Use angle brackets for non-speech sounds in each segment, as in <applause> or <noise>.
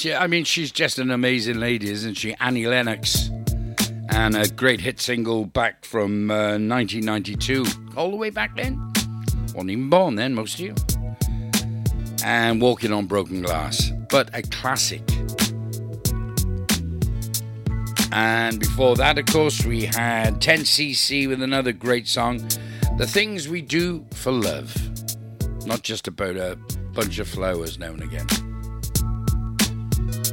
She, I mean, she's just an amazing lady, isn't she? Annie Lennox. And a great hit single back from uh, 1992. All the way back then. Wasn't even born then, most of you. And Walking on Broken Glass. But a classic. And before that, of course, we had 10cc with another great song, The Things We Do for Love. Not just about a bunch of flowers now and again.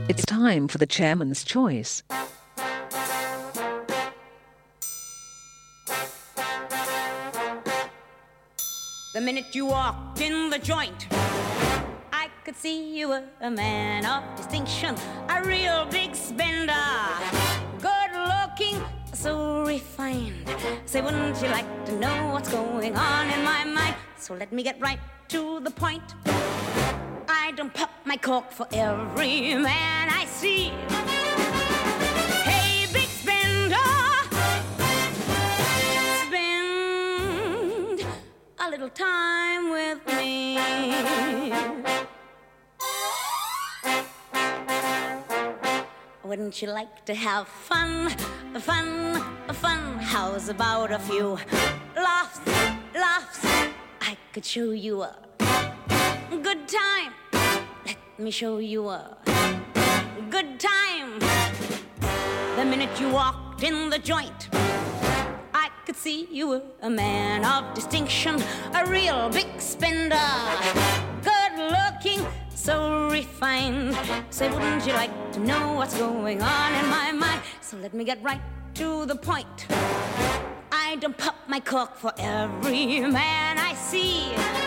It's time for the chairman's choice. The minute you walked in the joint, I could see you were a man of distinction, a real big spender good looking, so refined. Say, wouldn't you like to know what's going on in my mind? So let me get right to the point. Don't pop my cork for every man I see. Hey, big spender, spend a little time with me. Wouldn't you like to have fun, fun, fun? How's about a few laughs, laughs? I could show you a good time. Let me show you a good time. The minute you walked in the joint, I could see you were a man of distinction, a real big spender, good looking so refined. Say, wouldn't you like to know what's going on in my mind? So let me get right to the point. I don't pop my cork for every man I see.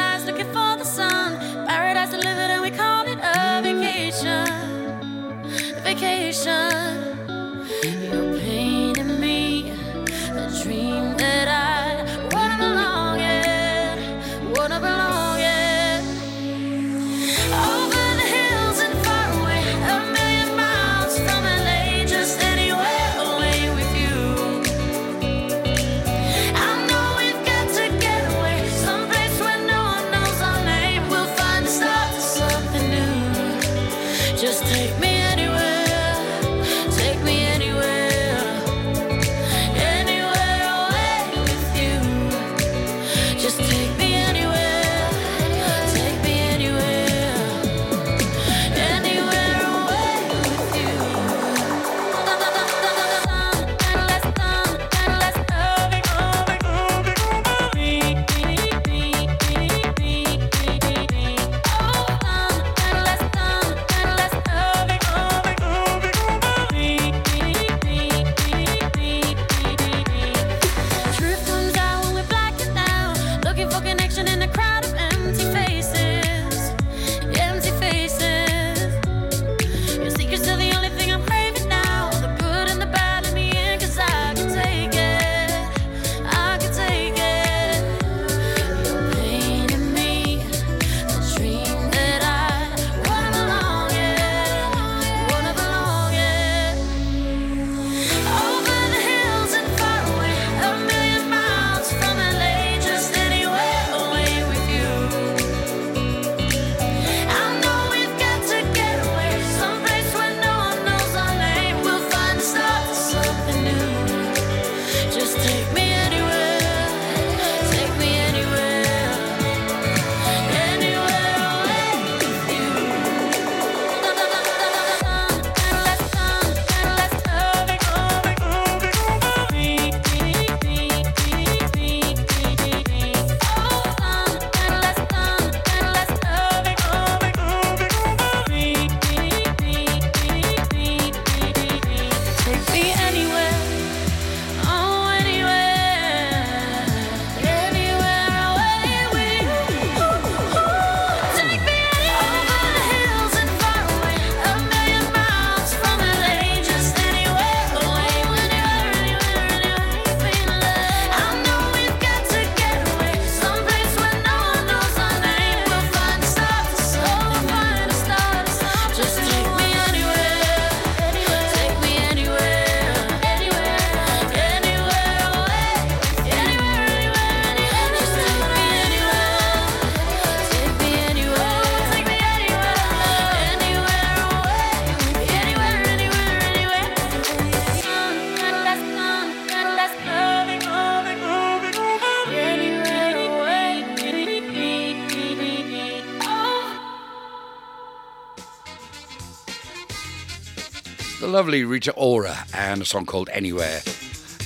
lovely Rita Ora and a song called Anywhere.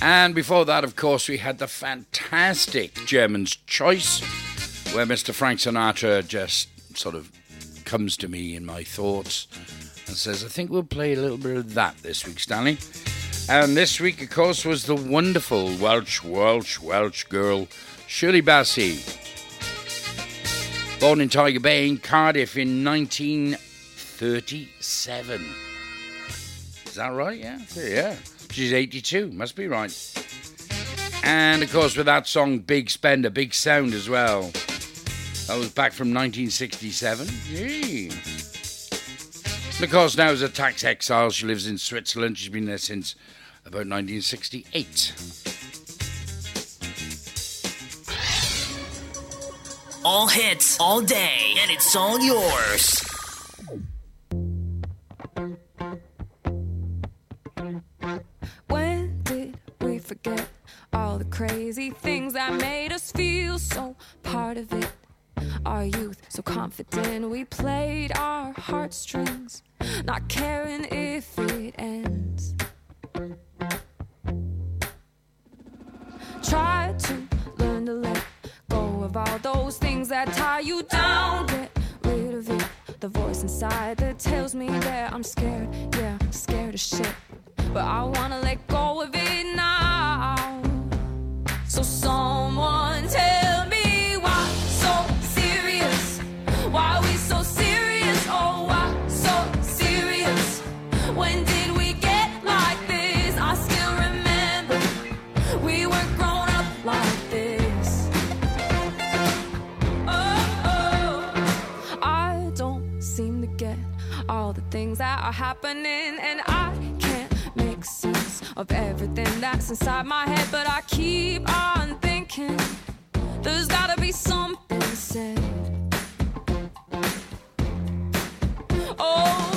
And before that, of course, we had the fantastic Chairman's Choice, where Mr. Frank Sinatra just sort of comes to me in my thoughts and says, I think we'll play a little bit of that this week, Stanley. And this week, of course, was the wonderful Welsh, Welsh, Welsh girl, Shirley Bassey. Born in Tiger Bay in Cardiff in 1937. Is that right? Yeah. Yeah. She's 82. Must be right. And of course, with that song, Big Spender, Big Sound as well. That was back from 1967. Yee. And of course, now as a tax exile, she lives in Switzerland. She's been there since about 1968. All hits, all day, and it's all yours. Crazy things that made us feel so part of it? Our youth, so confident, we played our heartstrings, not caring if it ends. Try to learn to let go of all those things that tie you down. Get rid of it. The voice inside that tells me that I'm scared, yeah, scared of shit. But I wanna let go of it now. So someone tell me why so serious? Why we so serious? Oh, why so serious? When did we get like this? I still remember we were grown up like this. Oh, oh. I don't seem to get all the things that are happening, and I of everything that's inside my head. But I keep on thinking there's gotta be something said. Oh,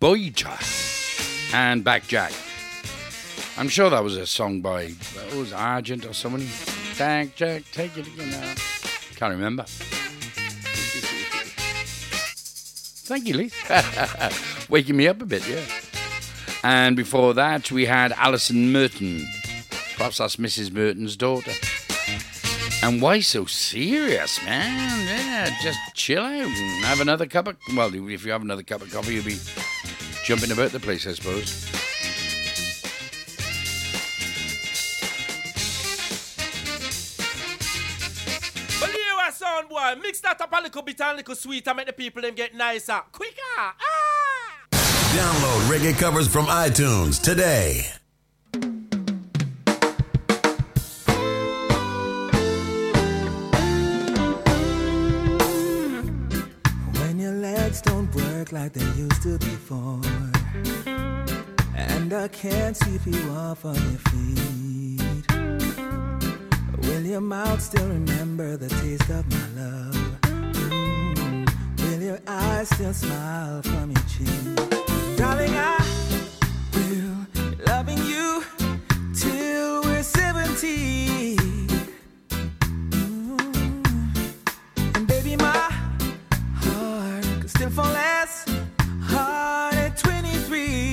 Boyta and Back Jack. I'm sure that was a song by what was Argent or somebody. Back Jack, take it again now. Can't remember. Thank you, Lee. <laughs> Waking me up a bit, yeah. And before that, we had Alison Merton. Perhaps that's Mrs. Merton's daughter. And why so serious, man? Yeah, just chill out and have another cup of. Well, if you have another cup of coffee, you'll be jumping about the place, I suppose. Well, you a sound boy. Mix that up a little bit and a little sweet and make the people them get nicer. Quicker. Ah! Download reggae covers from iTunes today. Don't like they used to before, and I can't sweep you off on your feet. Will your mouth still remember the taste of my love? Mm, Will your eyes still smile from your cheek? Darling, I will loving you till we're 70. And baby, my still fall as hard at 23.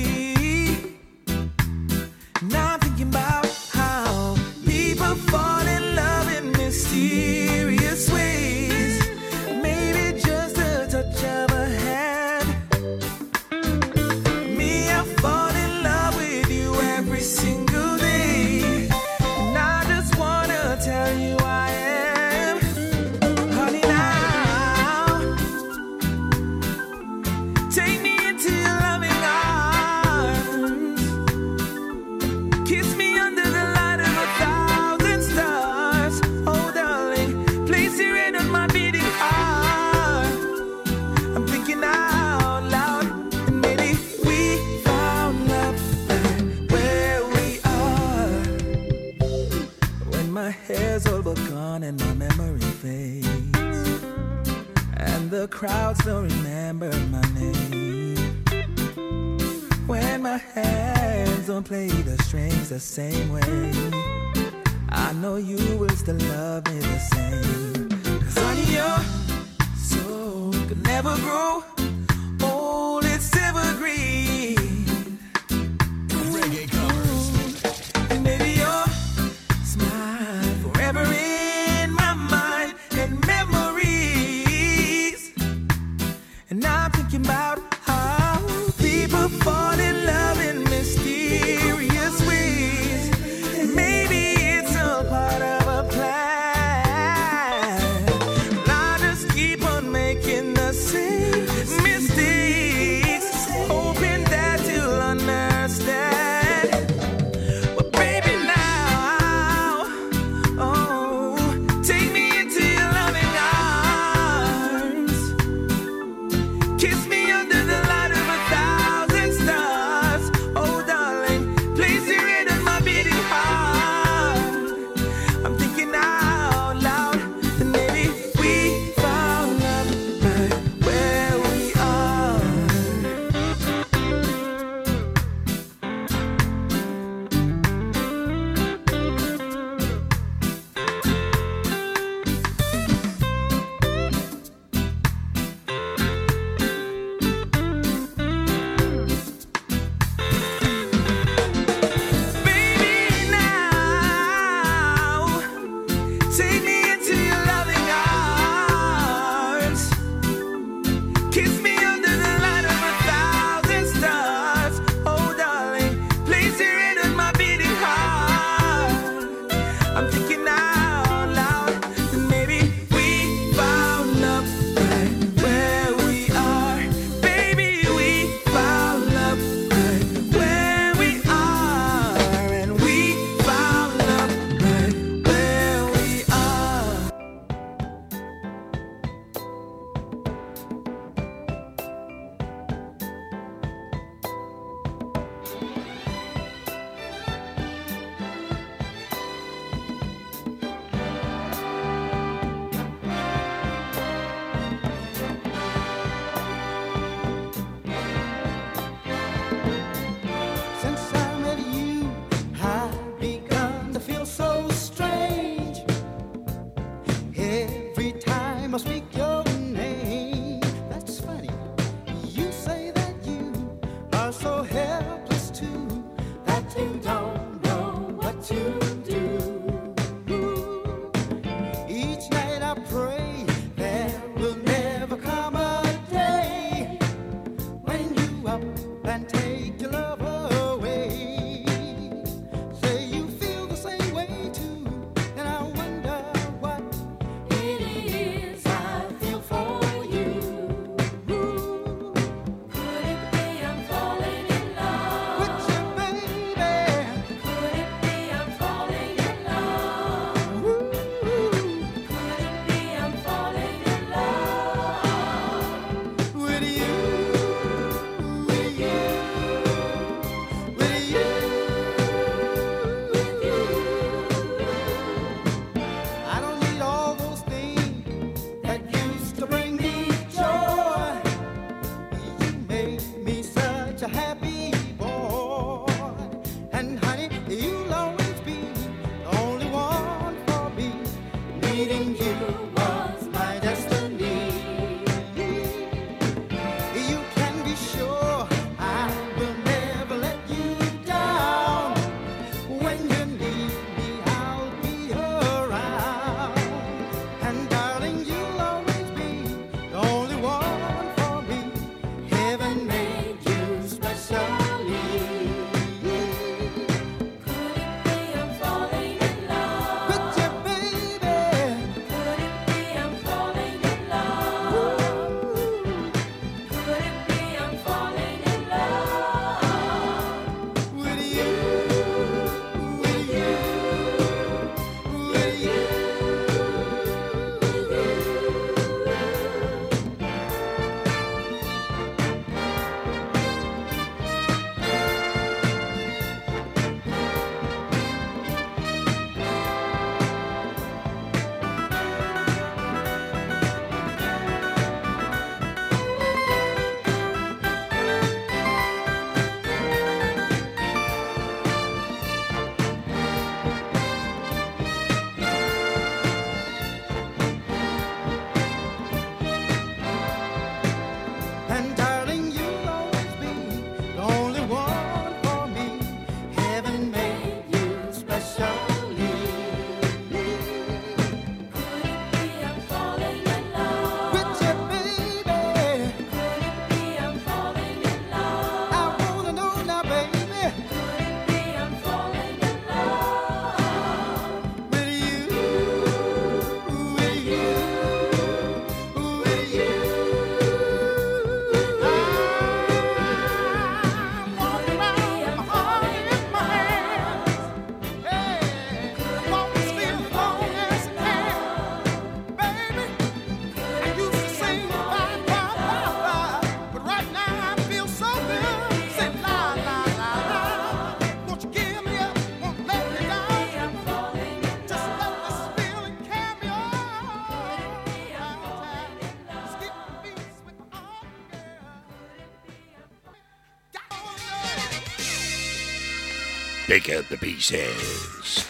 The pieces.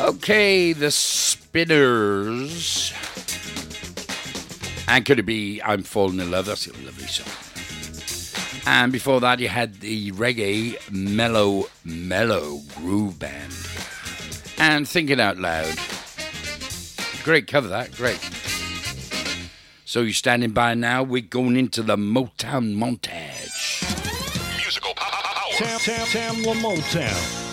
Okay, the Spinners. And could it be I'm Falling in Love? That's a lovely song. And before that, you had the reggae mellow, mellow groove band. And Thinking Out Loud. Great cover, that. Great. So you're standing by now. We're going into the Motown montage. Tam, tam, tam,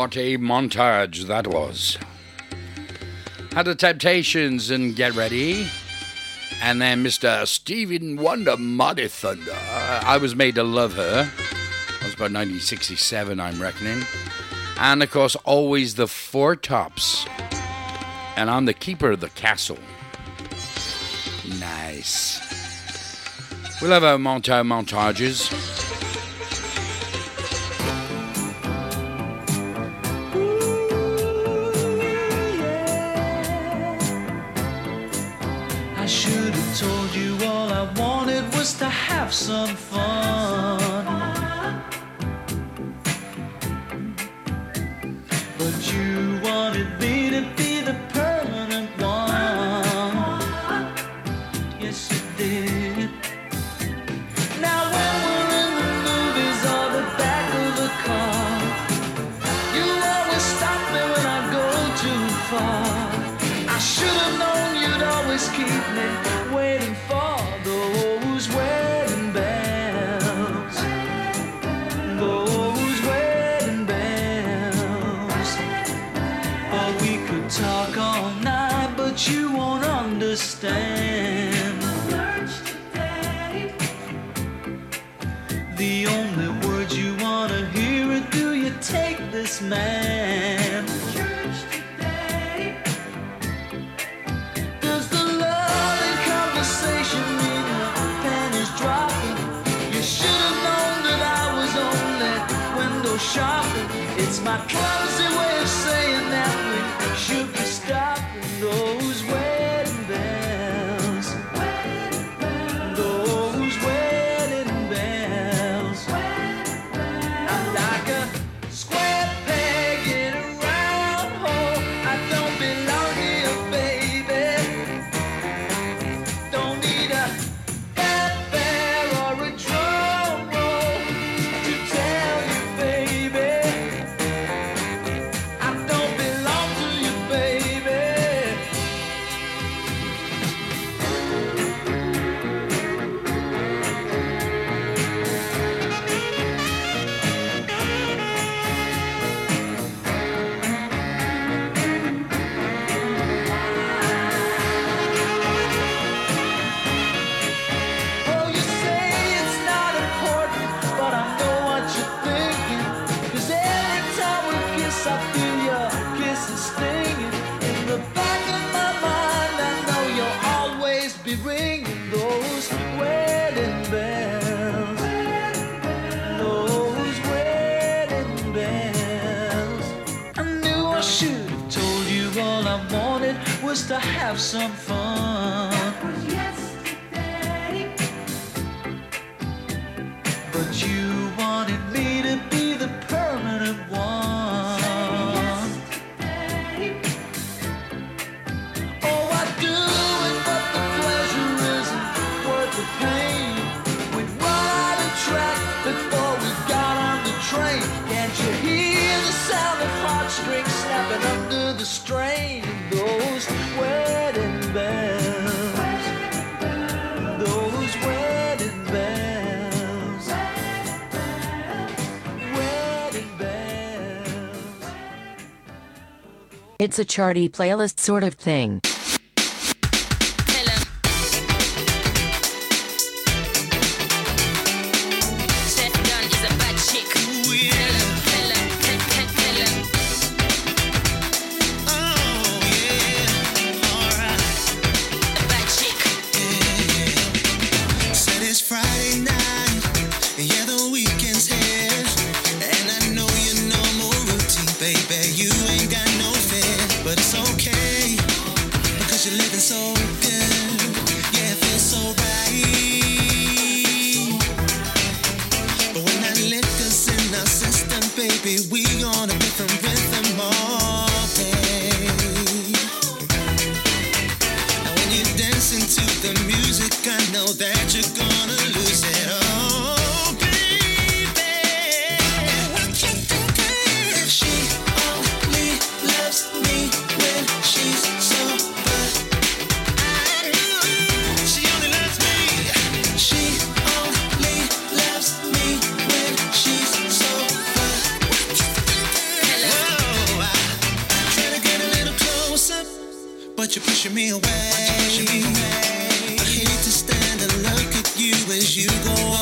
What a montage that was. Had the Temptations and Get Ready. And then Mr. Steven Wonder, Muddy Thunder. I was made to love her. That was about 1967, I'm reckoning. And of course, always the Four Tops. And I'm the keeper of the castle. Nice. We love our montage montages. have some fun. talk all night, but you won't understand. The only words you wanna hear are do you take this man? Does the love and conversation in your pen is dropping? You should have known that I was only window shopping. It's my closet. It's a charty playlist sort of thing. But you're pushing me away. I hate to stand and look at you as you go on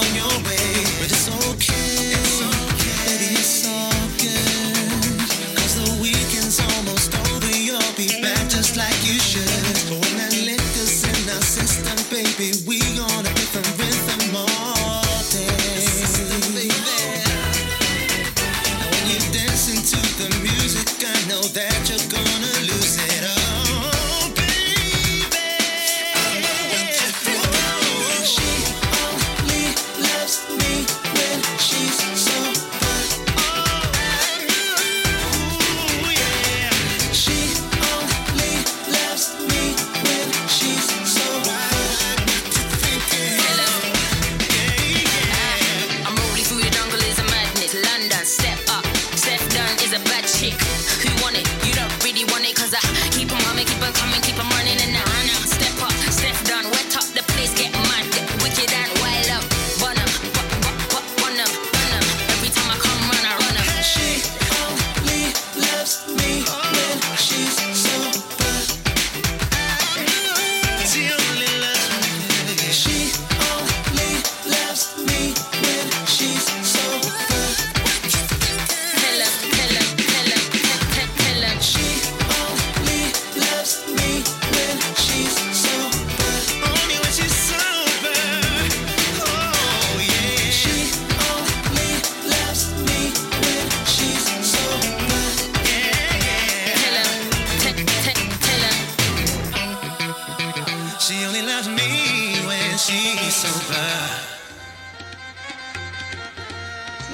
she's sober.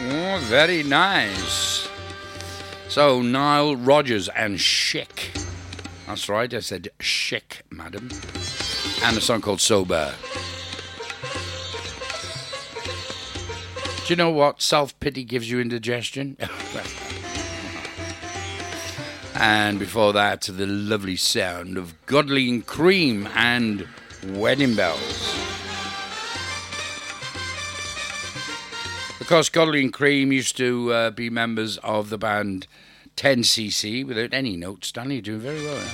Oh, very nice. So, Nile Rodgers and Chic. That's right, I said chic, madam. And a song called Sober. Do you know what self pity gives you indigestion? <laughs> and before that, the lovely sound of Godley and Creme and Wedding Bells. Of course, Godley and Creme used to uh, be members of the band 10cc without any notes. Danny, you're doing very well. now.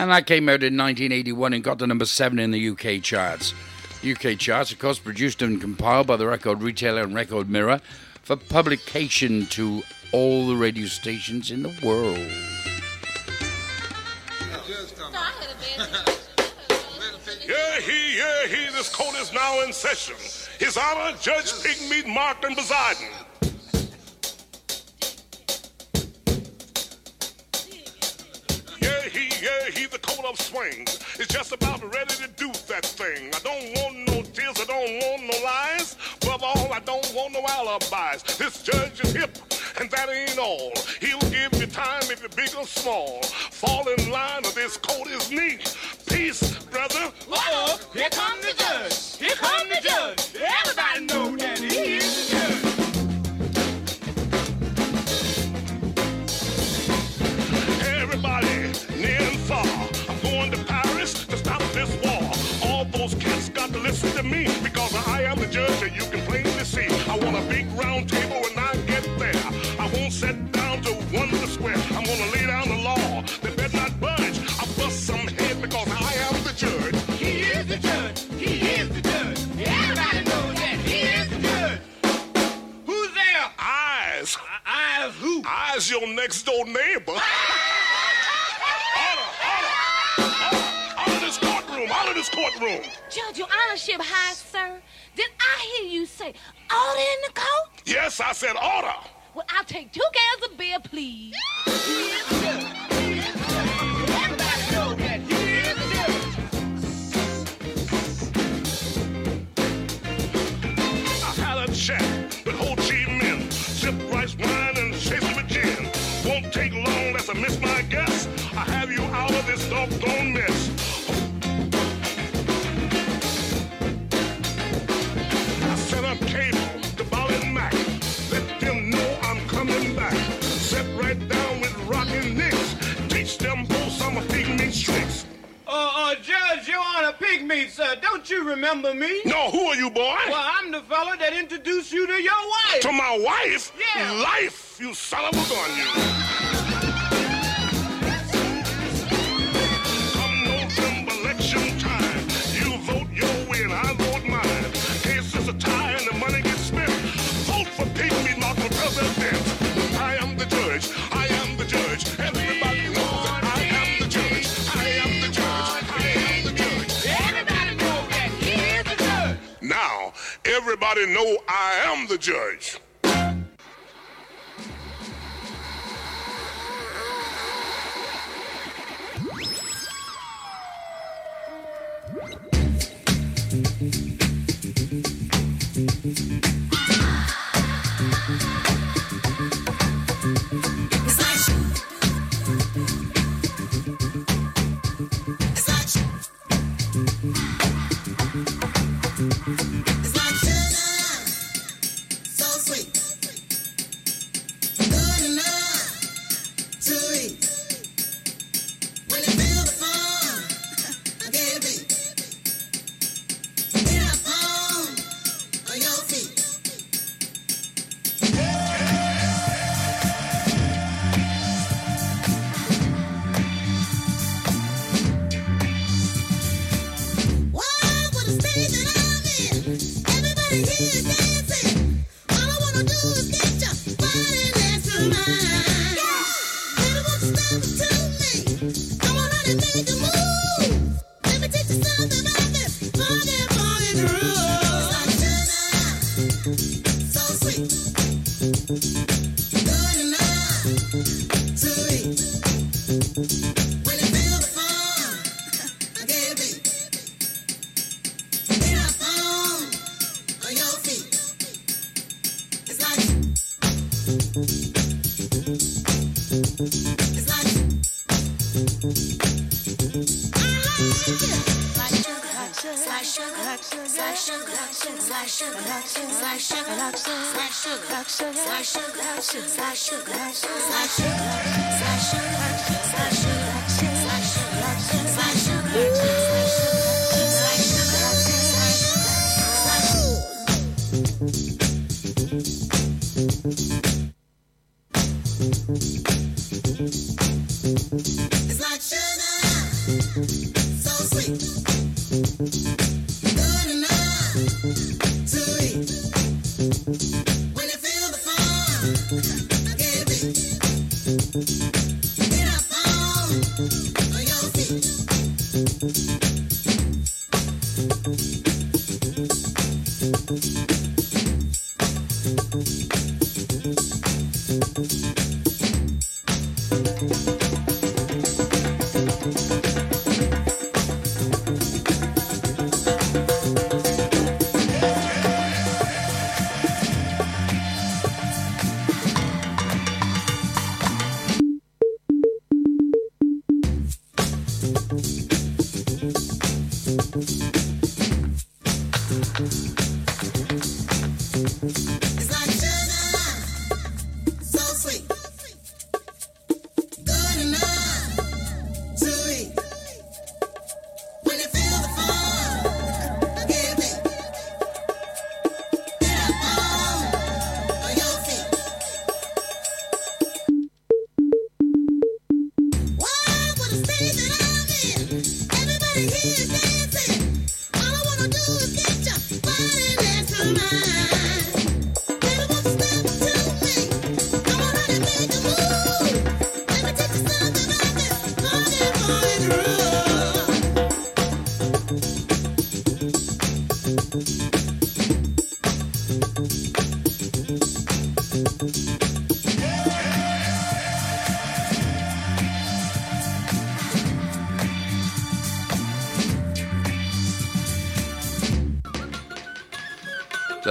And that came out in 1981 and got to number seven in the UK charts. UK charts, of course, produced and compiled by the record retailer and Record Mirror for publication to all the radio stations in the world. <laughs> Yeah, he, yeah, he, this court is now in session. His Honor, Judge Pigmeat Markham presiding. Yeah, he, yeah, he, the coat of swings is just about ready to do that thing. I don't want no tears, I don't want no lies. Above all, I don't want no alibis. This judge is hip, and that ain't all. He'll give you time if you're big or small. Fall in line, or this coat is neat. Peace, brother. Uh-oh, here come the judge. Here come the judge. Everybody know that he is the judge. Everybody, near and far, I'm going to Paris to stop this war. All those cats got to listen to me because I am the judge and you can plainly see. I want a big round table next door neighbor. This courtroom. Judge, your honorship high, sir. Did I hear you say order in the court? Yes, I said order. Well, I'll take two cans of beer, please. uh, Judge, on a pig meat, sir. Don't you remember me? No, who are you, boy? Well, I'm the fella that introduced you to your wife. To my wife? Yeah. Life, you son of a gun, you. Come November election time, you vote your way and I vote mine. And the money gets spent. Vote for pig meat, for. I am the judge. I am the judge. And Everybody know I am the judge. sugar.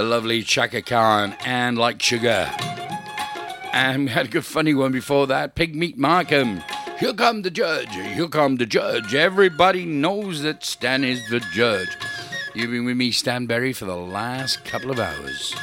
the lovely Chaka Khan, and Like Sugar. And we had a good funny one before that, Pig meat, Markham. Here come the judge, here come the judge. Everybody knows that Stan is the judge. You've been with me, Stan Berry, for the last couple of hours.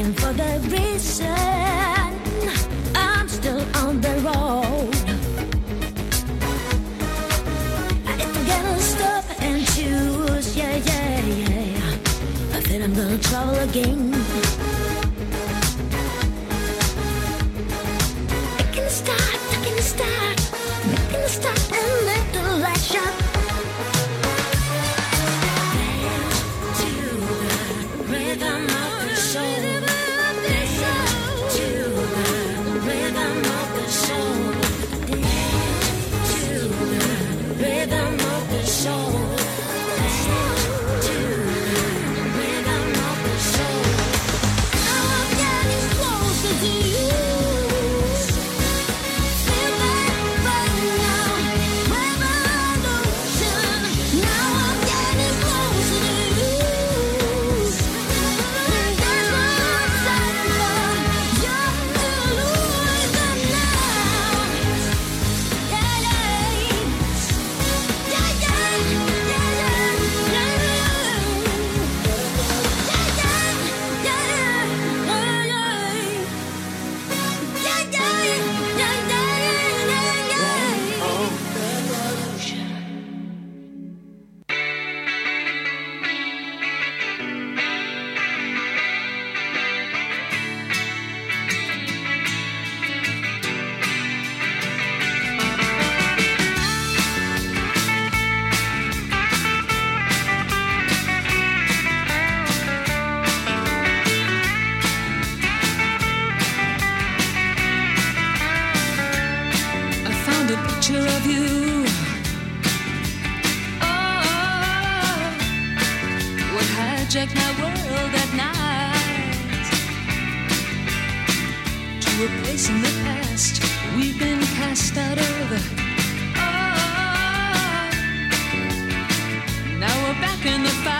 looking for the reason I'm still on the road. If I'm gonna stop and choose, yeah, yeah, yeah, I think I'm gonna travel again. picture of you. Oh, what hijacked my world at night to a place in the past we've been cast out of. Oh, now we're back in the fight.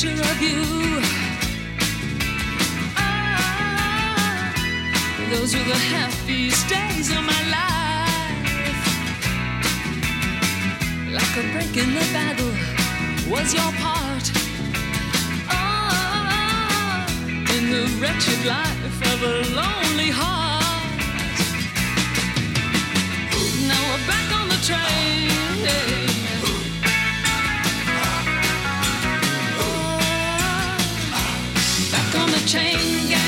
picture of you. Oh, those were the happiest days of my life. Like a break in the battle was your part. Oh, in the wretched life of a lonely heart. Now we're back on the train. chain gang.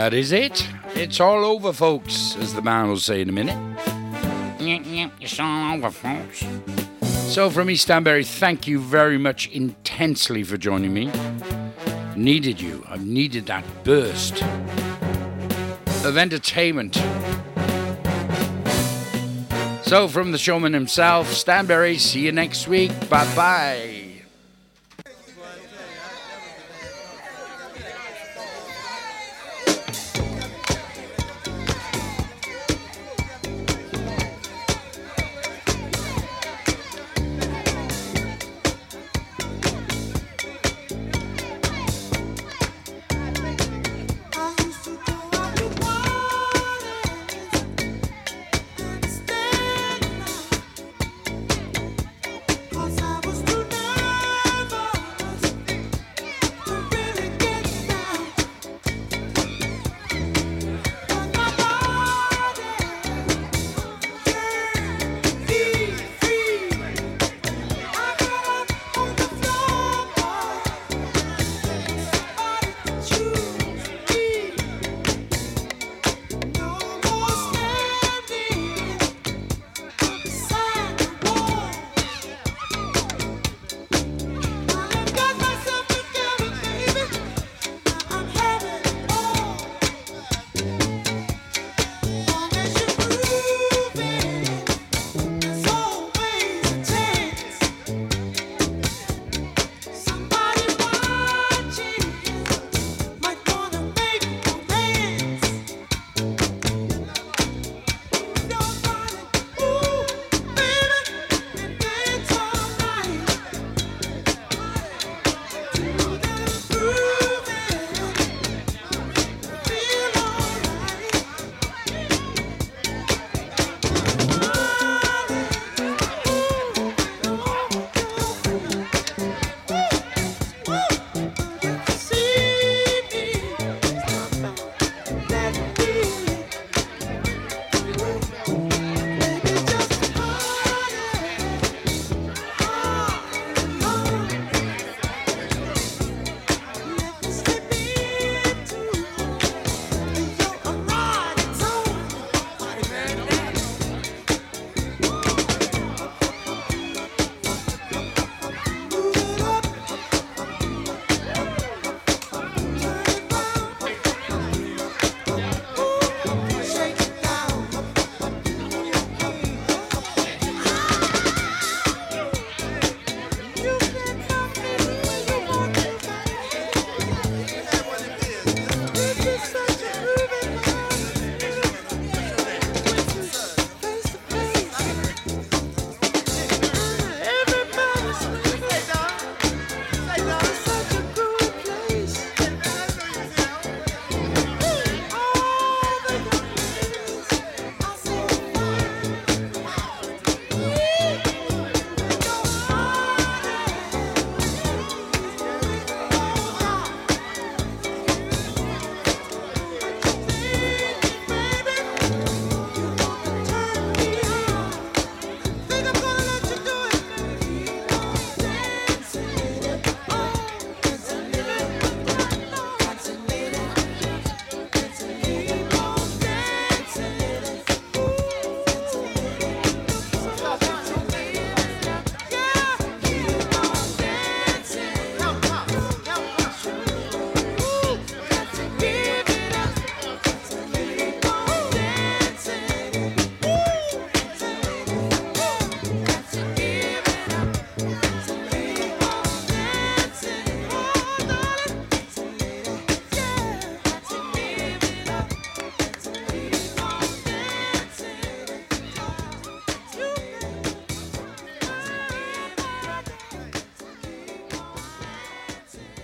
That is it. It's all over, folks, as the man will say in a minute. It's all over, folks. So, from me, Stanberry, thank you very much intensely for joining me. Needed you. I've needed that burst of entertainment. So, from the showman himself, Stanberry, see you next week. Bye bye.